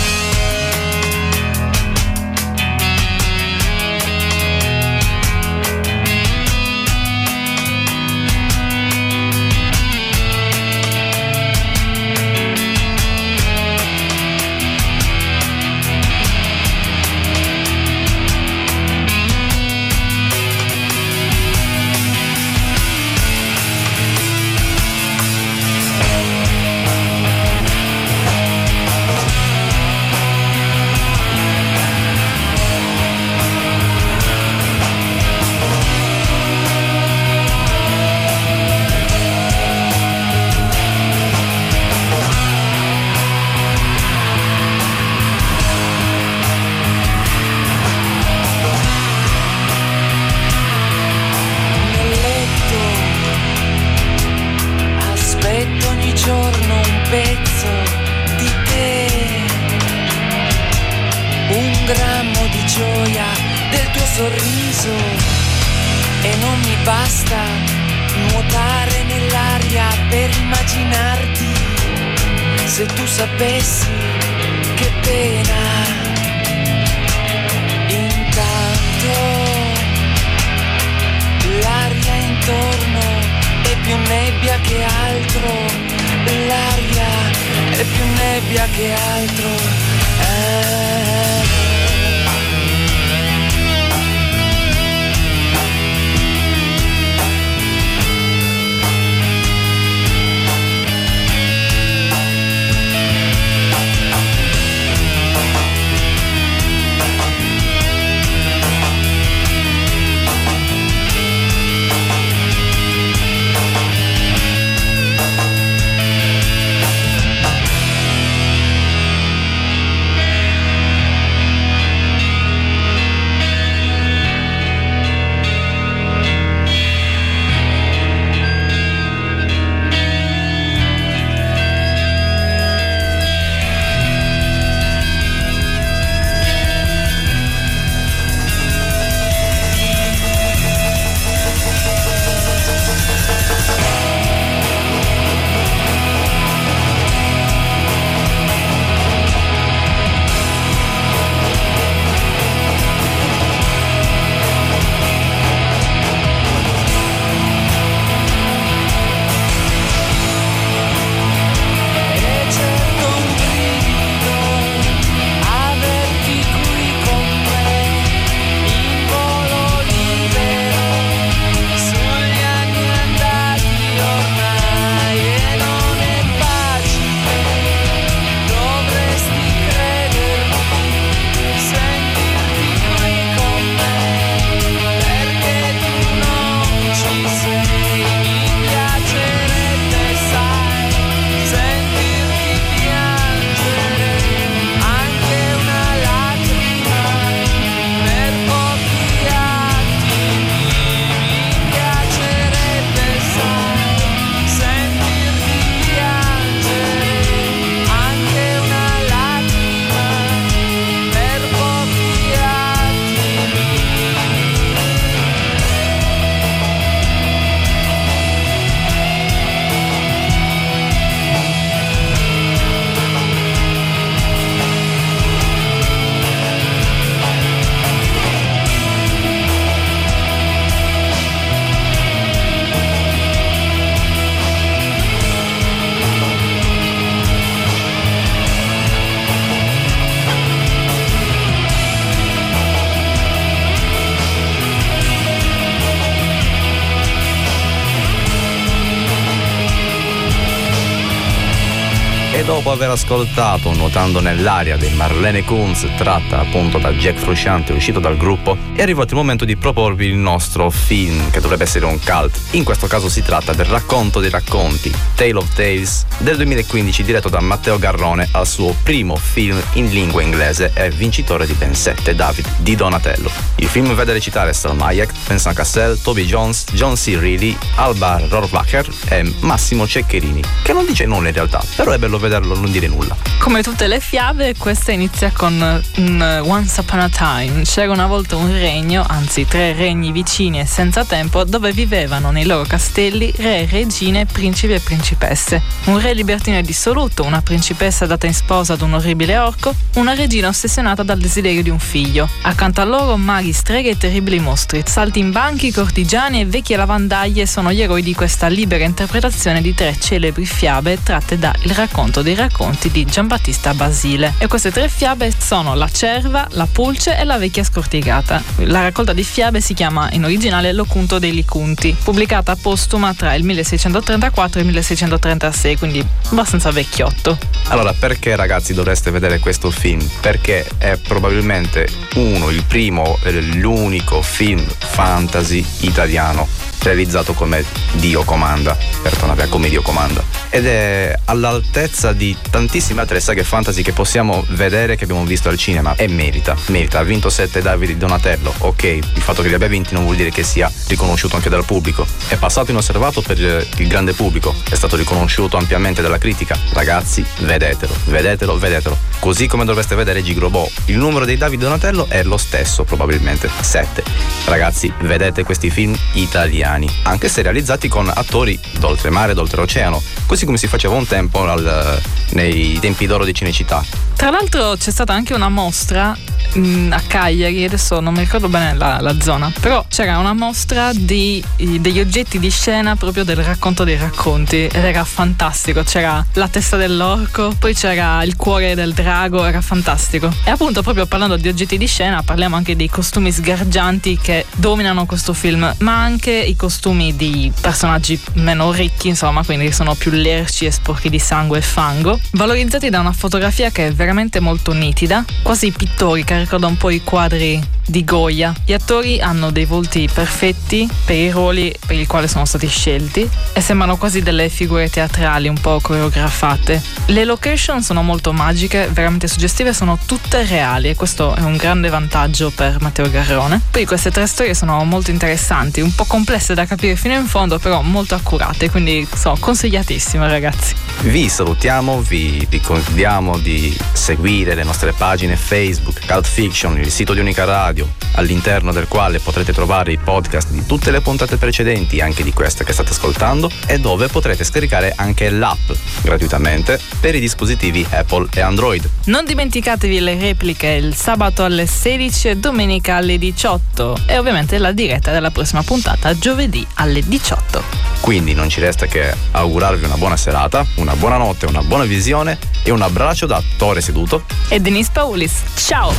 Aver ascoltato Nuotando nell'aria di Marlene Kunz, tratta appunto da Jack Frusciante uscito dal gruppo, è arrivato il momento di proporvi il nostro film che dovrebbe essere un cult. In questo caso si tratta del racconto dei racconti, Tale of Tales, del 2015 diretto da Matteo Garrone al suo primo film in lingua inglese e vincitore di ben 7 David di Donatello. Il film vede recitare Salma Hayek, Vincent Cassel, Toby Jones, John C. Reilly, Alba Rohrwacher e Massimo Ceccherini, che non dice nulla in realtà, però è bello vederlo non dire nulla. Come tutte le fiabe, questa inizia con un Once Upon a Time. C'era una volta un regno, anzi tre regni vicini e senza tempo, dove vivevano nei loro castelli re, regine, principi e principesse. Un re libertino e dissoluto, una principessa data in sposa ad un orribile orco, una regina ossessionata dal desiderio di un figlio. Accanto a loro maghi, streghe e terribili mostri. Saltimbanchi, cortigiani e vecchie lavandaglie sono gli eroi di questa libera interpretazione di tre celebri fiabe tratte da Il racconto dei racconti di Giambattista Basile. E queste tre fiabe sono La cerva, La pulce e La vecchia scortigata. La raccolta di fiabe si chiama in originale L'Ocunto dei Licunti, pubblicata postuma tra il 1634 e il 1636, quindi abbastanza vecchiotto. Allora, perché ragazzi dovreste vedere questo film? Perché è probabilmente uno, il primo, eh, l'unico film fantasy italiano realizzato come Dio comanda, perdonate, come Dio comanda. Ed è all'altezza di tantissime altre saghe fantasy che possiamo vedere, che abbiamo visto al cinema. E merita, merita. Ha vinto 7 Davide Donatello. Ok, il fatto che li abbia vinti non vuol dire che sia riconosciuto anche dal pubblico. È passato inosservato per il grande pubblico, è stato riconosciuto ampiamente dalla critica. Ragazzi, vedetelo, vedetelo, vedetelo. Così come dovreste vedere Gigrobò. Il numero dei Davide Donatello è lo stesso, probabilmente, 7. Ragazzi, vedete questi film italiani, anche se realizzati con attori d'oltremare, d'oltreoceano, così come si faceva un tempo al, nei tempi d'oro di Cinecittà. Tra l'altro c'è stata anche una mostra mh, a Cagliari, adesso non mi ricordo bene la, la zona, però c'era una mostra di, degli oggetti di scena proprio del racconto dei racconti ed era fantastico, c'era la testa dell'orco, poi c'era il cuore del drago, era fantastico. E appunto proprio parlando di oggetti di scena parliamo anche dei costumi sgargianti che dominano questo film, ma anche i costumi di personaggi meno ricchi, insomma, quindi sono più lerci e sporchi di sangue e fango, valorizzati da una fotografia che è veramente molto nitida, quasi pittorica, ricorda un po' i quadri di Goya. Gli attori hanno dei volti perfetti per i ruoli per i quali sono stati scelti e sembrano quasi delle figure teatrali un po' coreografate. Le location sono molto magiche, veramente suggestive, sono tutte reali e questo è un grande vantaggio per Matteo Garrone. Poi queste tre storie sono molto interessanti, un po' complesse da capire fino in fondo, però molto accurate, quindi sono consigliatissime ragazzi. Vi salutiamo, vi ricordiamo di seguire le nostre pagine Facebook, Cult Fiction, il sito di Unica Radio, all'interno del quale potrete trovare i podcast di tutte le puntate precedenti, anche di questa che state ascoltando, e dove potrete scaricare anche l'app gratuitamente per i dispositivi Apple e Android. Non dimenticatevi le repliche il sabato alle 16 e domenica alle 18 e ovviamente la diretta della prossima puntata giovedì alle 18. Quindi non ci resta che augurarvi una buona serata, una buona notte, una buona visione e un abbraccio da Tore Seduto e Denise Paulis. Ciao!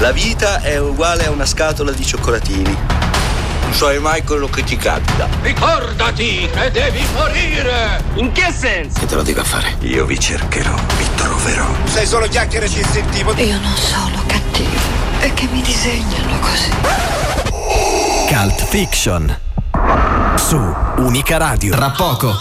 La vita è uguale a una scatola di cioccolatini. Non sai mai quello che ti capita. Ricordati che devi morire! In che senso? Che te lo dico a fare? Io vi cercherò, vi troverò. Sei solo chiacchiere ci sentivo. Io non sono cattivo. È che mi disegnano così. Cult Fiction su Unica Radio. Tra poco.